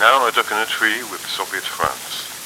Now I duck in a documentary with Soviet France.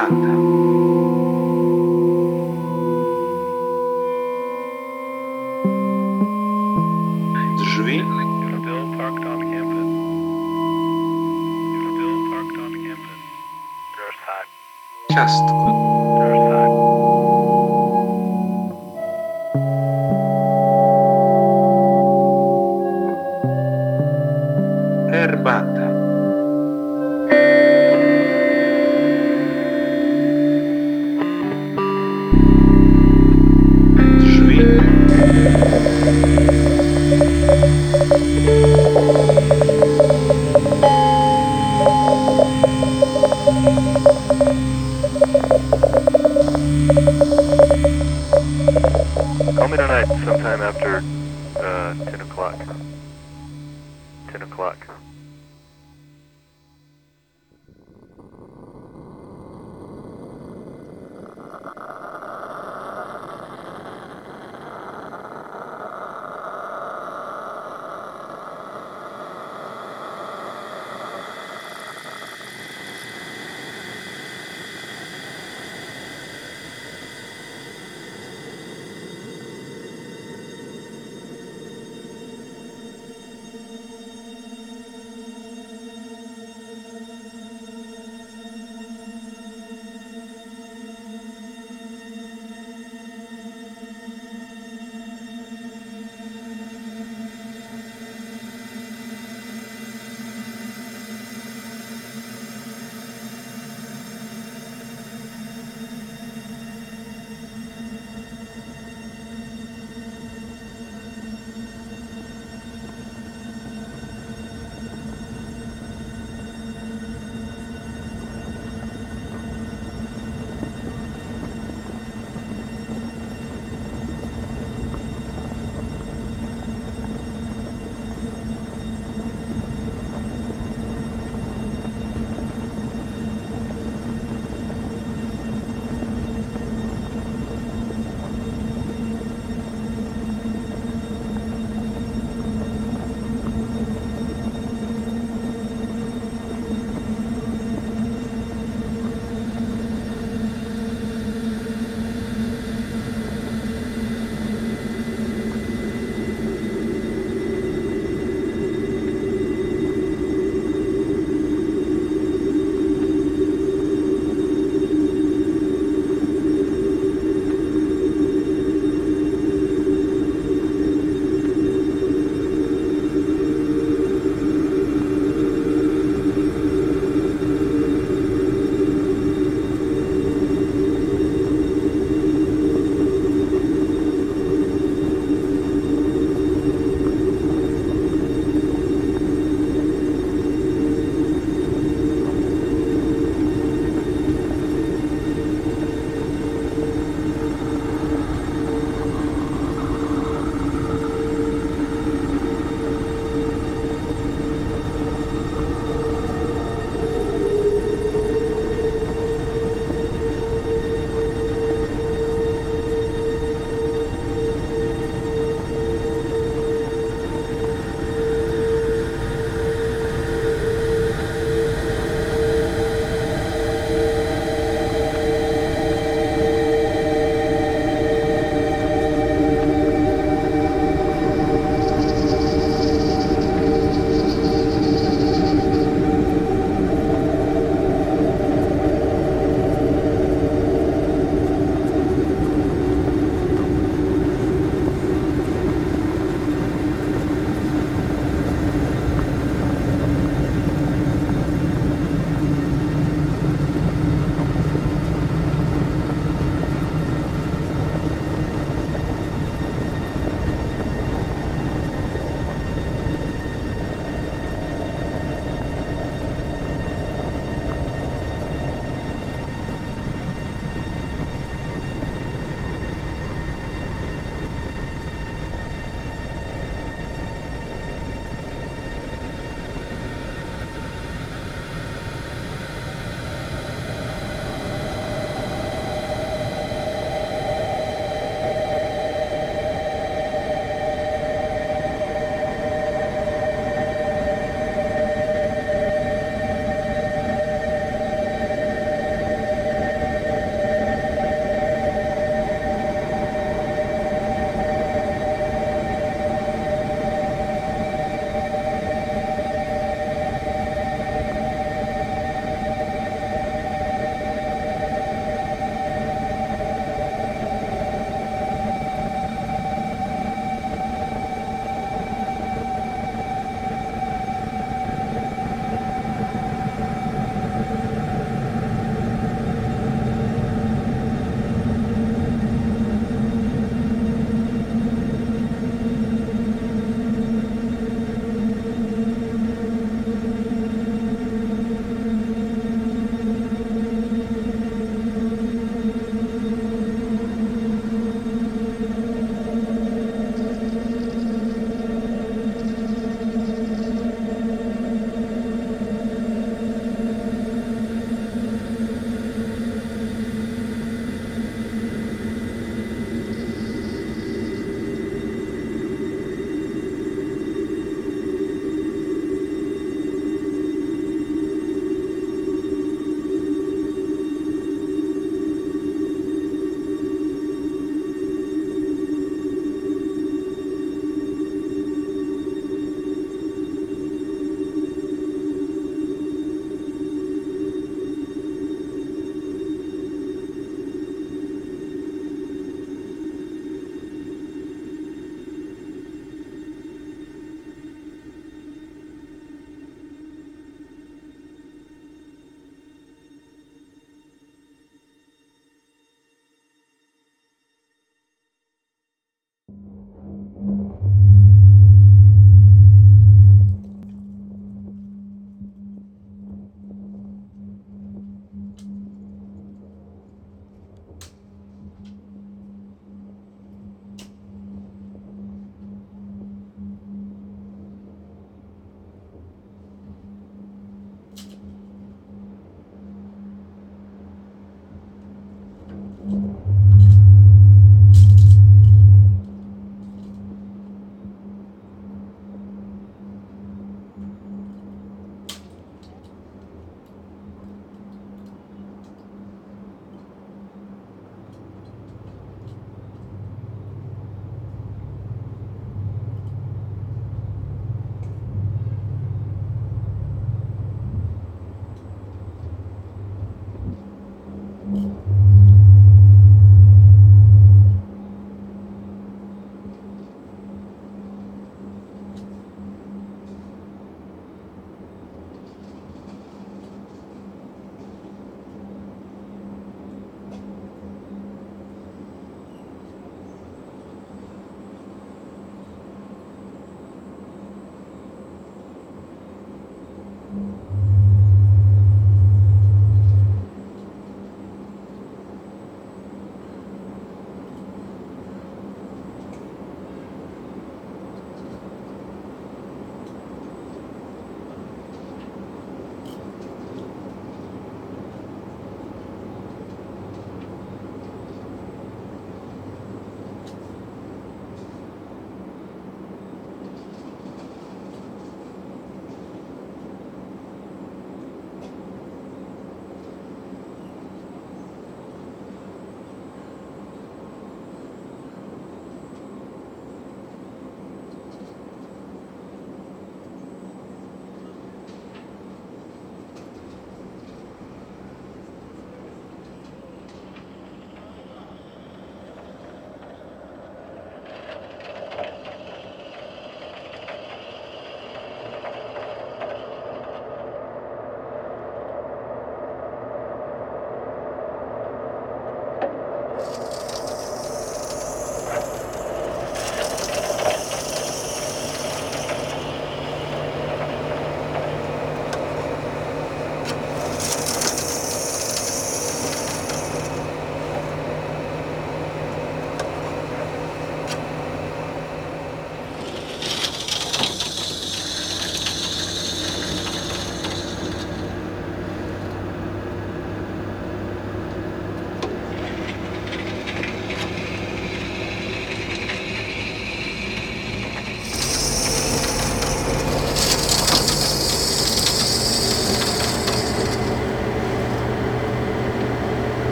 Herbata,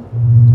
Thank you.